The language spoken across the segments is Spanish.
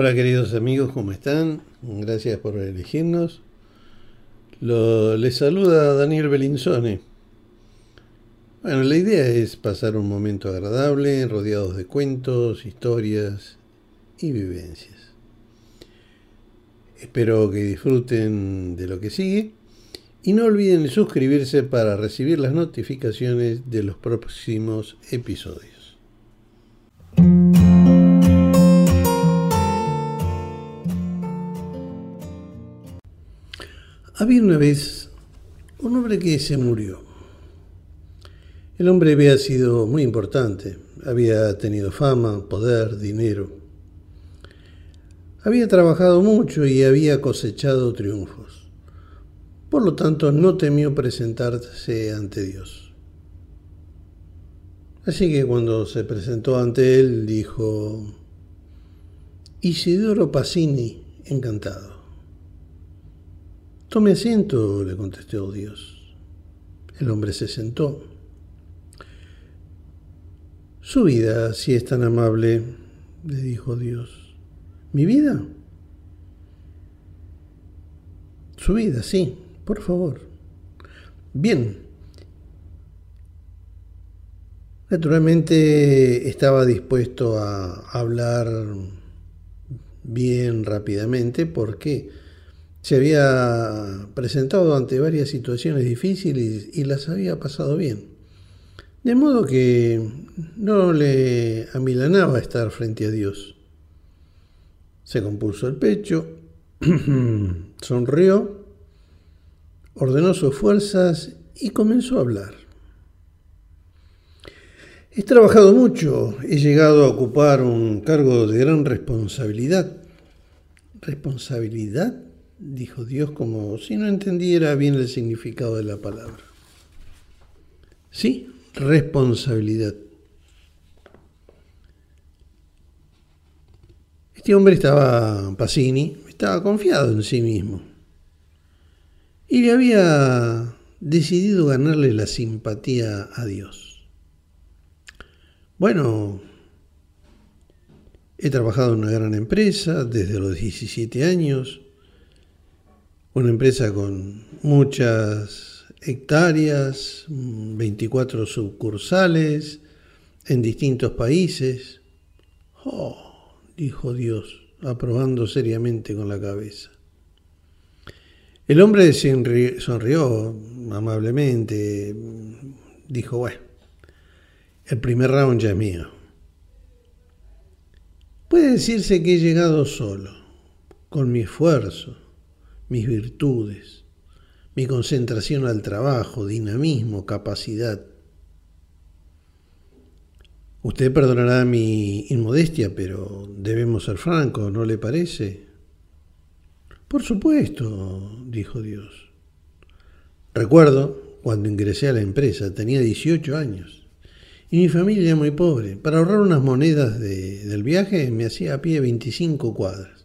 Hola queridos amigos, ¿cómo están? Gracias por elegirnos. Lo, les saluda Daniel Belinzone. Bueno, la idea es pasar un momento agradable, rodeados de cuentos, historias y vivencias. Espero que disfruten de lo que sigue y no olviden suscribirse para recibir las notificaciones de los próximos episodios. Había una vez un hombre que se murió. El hombre había sido muy importante, había tenido fama, poder, dinero. Había trabajado mucho y había cosechado triunfos. Por lo tanto, no temió presentarse ante Dios. Así que cuando se presentó ante él, dijo, Isidoro Pacini, encantado. Tome asiento, le contestó Dios. El hombre se sentó. Su vida, si es tan amable, le dijo Dios. ¿Mi vida? Su vida, sí, por favor. Bien. Naturalmente estaba dispuesto a hablar bien rápidamente porque se había presentado ante varias situaciones difíciles y las había pasado bien. De modo que no le amilanaba estar frente a Dios. Se compuso el pecho, sonrió, ordenó sus fuerzas y comenzó a hablar. He trabajado mucho, he llegado a ocupar un cargo de gran responsabilidad. ¿Responsabilidad? Dijo Dios como si no entendiera bien el significado de la palabra. Sí, responsabilidad. Este hombre estaba, Pacini, estaba confiado en sí mismo. Y le había decidido ganarle la simpatía a Dios. Bueno, he trabajado en una gran empresa desde los 17 años una empresa con muchas hectáreas, 24 sucursales en distintos países. Oh, dijo Dios, aprobando seriamente con la cabeza. El hombre sonrió, amablemente, dijo, bueno, el primer round ya es mío. Puede decirse que he llegado solo, con mi esfuerzo, mis virtudes, mi concentración al trabajo, dinamismo, capacidad. Usted perdonará mi inmodestia, pero debemos ser francos, ¿no le parece? Por supuesto, dijo Dios. Recuerdo, cuando ingresé a la empresa, tenía 18 años y mi familia muy pobre. Para ahorrar unas monedas del viaje me hacía a pie 25 cuadras.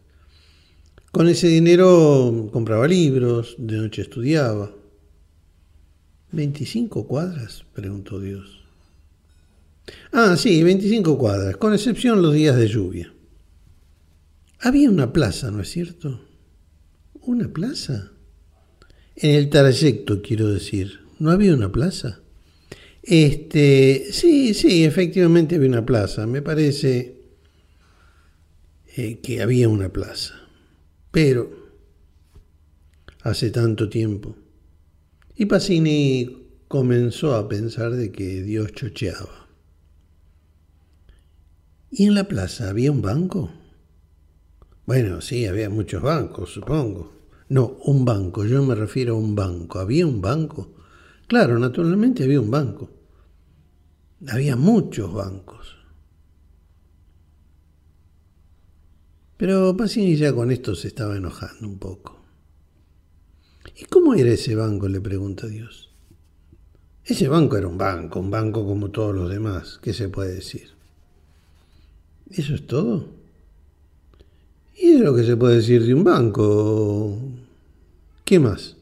Con ese dinero compraba libros, de noche estudiaba. ¿25 cuadras? preguntó Dios. Ah, sí, 25 cuadras, con excepción los días de lluvia. Había una plaza, ¿no es cierto? ¿Una plaza? En el trayecto, quiero decir. ¿No había una plaza? Este, sí, sí, efectivamente había una plaza. Me parece eh, que había una plaza. Pero, hace tanto tiempo. Y Pacini comenzó a pensar de que Dios chocheaba. ¿Y en la plaza había un banco? Bueno, sí, había muchos bancos, supongo. No, un banco, yo me refiero a un banco. ¿Había un banco? Claro, naturalmente había un banco. Había muchos bancos. Pero Pacini ya con esto se estaba enojando un poco. ¿Y cómo era ese banco? le pregunta Dios. Ese banco era un banco, un banco como todos los demás. ¿Qué se puede decir? ¿Eso es todo? Y es lo que se puede decir de un banco. ¿Qué más?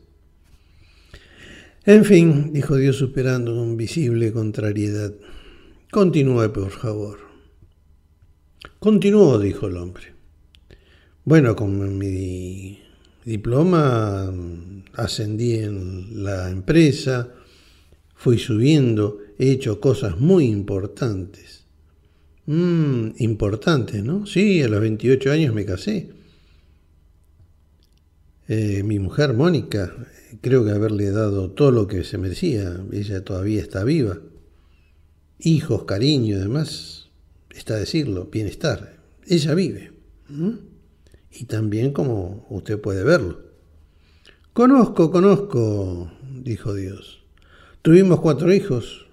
En fin, dijo Dios superando con visible contrariedad. Continúe, por favor. Continuó, dijo el hombre. Bueno, con mi diploma ascendí en la empresa, fui subiendo, he hecho cosas muy importantes. Mm, importantes, ¿no? Sí, a los 28 años me casé. Eh, mi mujer, Mónica, creo que haberle dado todo lo que se merecía. Ella todavía está viva. Hijos, cariño, además, está decirlo, bienestar. Ella vive. Y también como usted puede verlo. Conozco, conozco, dijo Dios. Tuvimos cuatro hijos.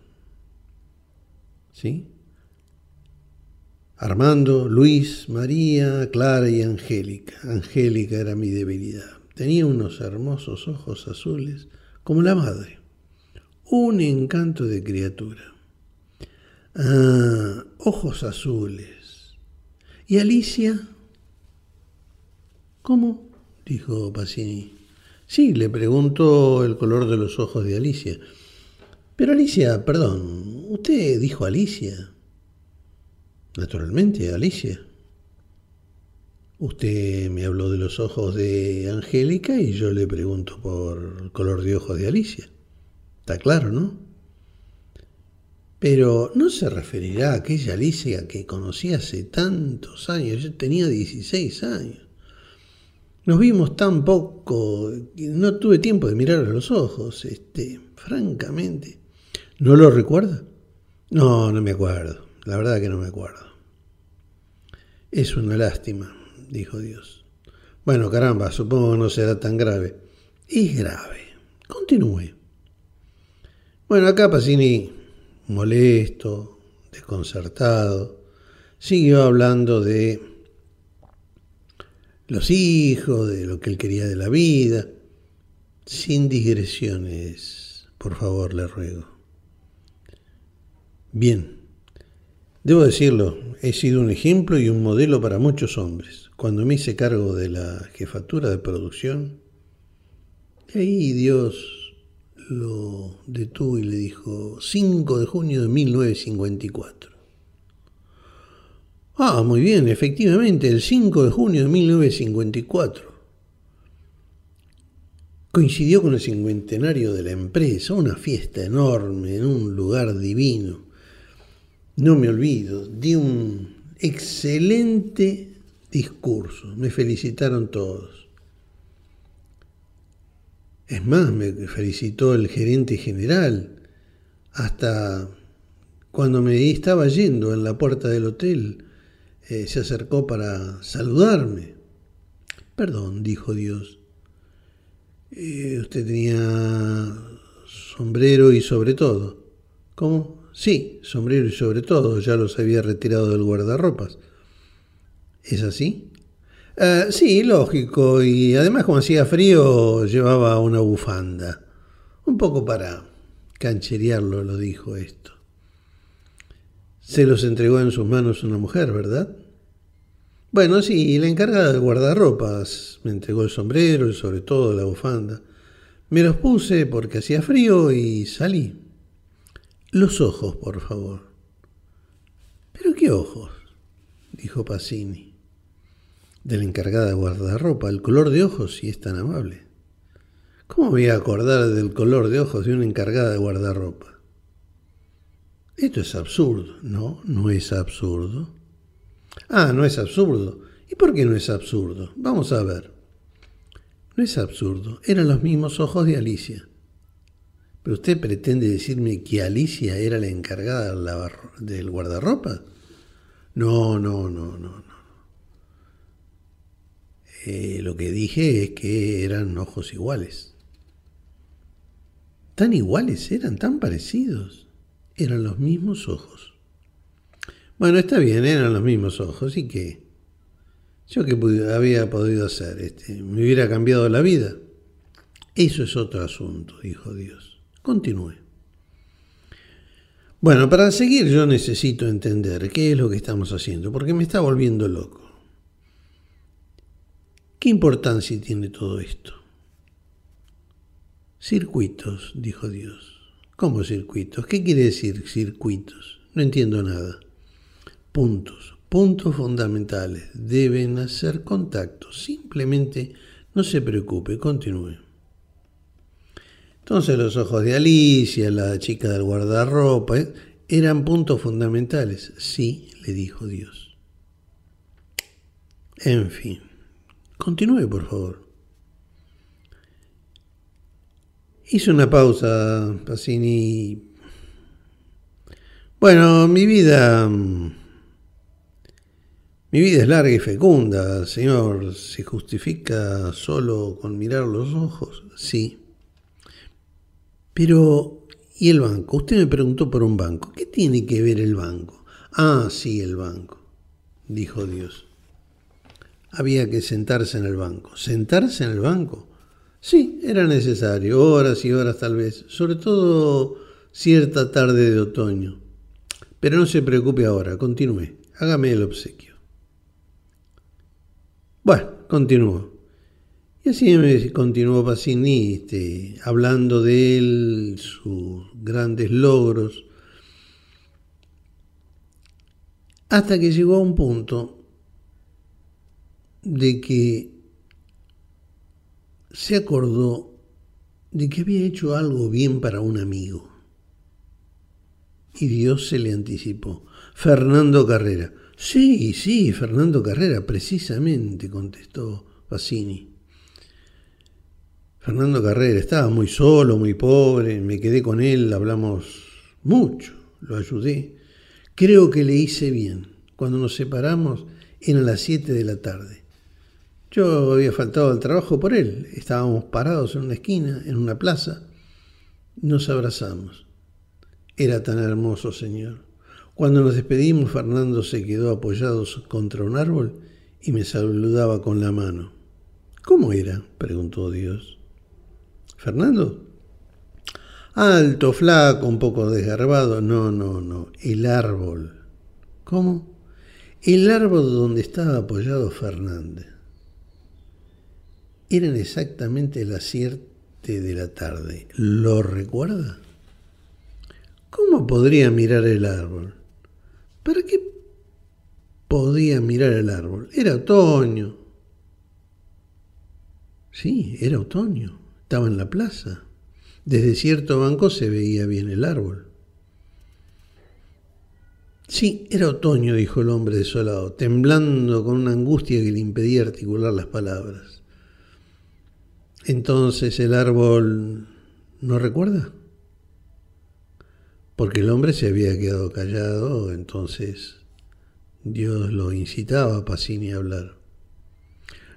¿Sí? Armando, Luis, María, Clara y Angélica. Angélica era mi debilidad. Tenía unos hermosos ojos azules, como la madre. Un encanto de criatura. Ah, ojos azules. ¿Y Alicia? ¿Cómo? dijo Pacini. Sí, le pregunto el color de los ojos de Alicia. Pero Alicia, perdón, usted dijo Alicia. Naturalmente, Alicia. Usted me habló de los ojos de Angélica y yo le pregunto por el color de ojos de Alicia. Está claro, ¿no? Pero no se referirá a aquella Alicia que conocí hace tantos años. Yo tenía 16 años. Nos vimos tan poco, no tuve tiempo de mirar a los ojos, este, francamente. ¿No lo recuerda? No, no me acuerdo. La verdad que no me acuerdo. Es una lástima dijo Dios. Bueno, caramba, supongo que no será tan grave. Es grave. Continúe. Bueno, acá Pacini, molesto, desconcertado, siguió hablando de los hijos, de lo que él quería de la vida, sin digresiones, por favor, le ruego. Bien, debo decirlo, he sido un ejemplo y un modelo para muchos hombres cuando me hice cargo de la jefatura de producción, ahí Dios lo detuvo y le dijo 5 de junio de 1954. Ah, muy bien, efectivamente, el 5 de junio de 1954. Coincidió con el cincuentenario de la empresa, una fiesta enorme en un lugar divino. No me olvido, di un excelente discurso, me felicitaron todos. Es más, me felicitó el gerente general, hasta cuando me estaba yendo en la puerta del hotel, eh, se acercó para saludarme. Perdón, dijo Dios. Eh, usted tenía sombrero y sobre todo. ¿Cómo? Sí, sombrero y sobre todo, ya los había retirado del guardarropas. ¿Es así? Eh, sí, lógico. Y además, como hacía frío, llevaba una bufanda. Un poco para cancherearlo, lo dijo esto. Se los entregó en sus manos una mujer, ¿verdad? Bueno, sí, la encargada de guardarropas me entregó el sombrero y sobre todo la bufanda. Me los puse porque hacía frío y salí. Los ojos, por favor. ¿Pero qué ojos? dijo Pacini de la encargada de guardarropa, el color de ojos, si es tan amable. ¿Cómo voy a acordar del color de ojos de una encargada de guardarropa? Esto es absurdo. No, no es absurdo. Ah, no es absurdo. ¿Y por qué no es absurdo? Vamos a ver. No es absurdo. Eran los mismos ojos de Alicia. ¿Pero usted pretende decirme que Alicia era la encargada del guardarropa? No, no, no, no. Eh, lo que dije es que eran ojos iguales. Tan iguales eran, tan parecidos. Eran los mismos ojos. Bueno, está bien, eran los mismos ojos. ¿Y qué? ¿Yo qué había podido hacer? Este, ¿Me hubiera cambiado la vida? Eso es otro asunto, dijo Dios. Continúe. Bueno, para seguir yo necesito entender qué es lo que estamos haciendo, porque me está volviendo loco. ¿Qué importancia tiene todo esto? Circuitos, dijo Dios. ¿Cómo circuitos? ¿Qué quiere decir circuitos? No entiendo nada. Puntos, puntos fundamentales. Deben hacer contacto. Simplemente no se preocupe, continúe. Entonces los ojos de Alicia, la chica del guardarropa, ¿eh? eran puntos fundamentales. Sí, le dijo Dios. En fin, continúe por favor. Hizo una pausa, Pacini. Bueno, mi vida... Mi vida es larga y fecunda, Señor. ¿Se justifica solo con mirar los ojos? Sí. Pero, ¿y el banco? Usted me preguntó por un banco. ¿Qué tiene que ver el banco? Ah, sí, el banco, dijo Dios. Había que sentarse en el banco. ¿Sentarse en el banco? Sí, era necesario, horas y horas tal vez, sobre todo cierta tarde de otoño. Pero no se preocupe ahora, continúe, hágame el obsequio. Bueno, continúo. Y así continuó Pacini, este, hablando de él, sus grandes logros, hasta que llegó a un punto de que se acordó de que había hecho algo bien para un amigo. Y Dios se le anticipó. Fernando Carrera. Sí, sí, Fernando Carrera, precisamente, contestó Pacini. Fernando Carrera estaba muy solo, muy pobre, me quedé con él, hablamos mucho, lo ayudé. Creo que le hice bien. Cuando nos separamos eran las 7 de la tarde. Yo había faltado al trabajo por él. Estábamos parados en una esquina, en una plaza. Nos abrazamos. Era tan hermoso, Señor. Cuando nos despedimos, Fernando se quedó apoyado contra un árbol y me saludaba con la mano. ¿Cómo era? preguntó Dios. ¿Fernando? Alto, flaco, un poco desgarbado. No, no, no. El árbol. ¿Cómo? El árbol donde estaba apoyado Fernández. Eran exactamente las 7 de la tarde. ¿Lo recuerda? ¿Cómo podría mirar el árbol? ¿Para qué podía mirar el árbol? Era otoño. Sí, era otoño. Estaba en la plaza. Desde cierto banco se veía bien el árbol. Sí, era otoño, dijo el hombre desolado, temblando con una angustia que le impedía articular las palabras. Entonces el árbol no recuerda. Porque el hombre se había quedado callado, entonces Dios lo incitaba a Pacini a hablar.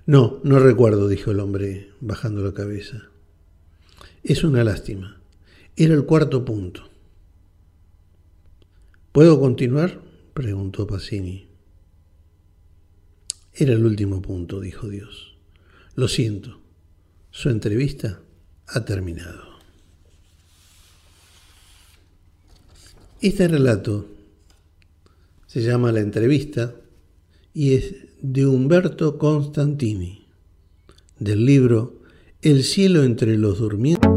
No, no recuerdo, dijo el hombre, bajando la cabeza. Es una lástima. Era el cuarto punto. ¿Puedo continuar? preguntó Pacini. Era el último punto, dijo Dios. Lo siento. Su entrevista ha terminado. Este relato se llama La entrevista y es de Humberto Constantini, del libro El cielo entre los durmientes.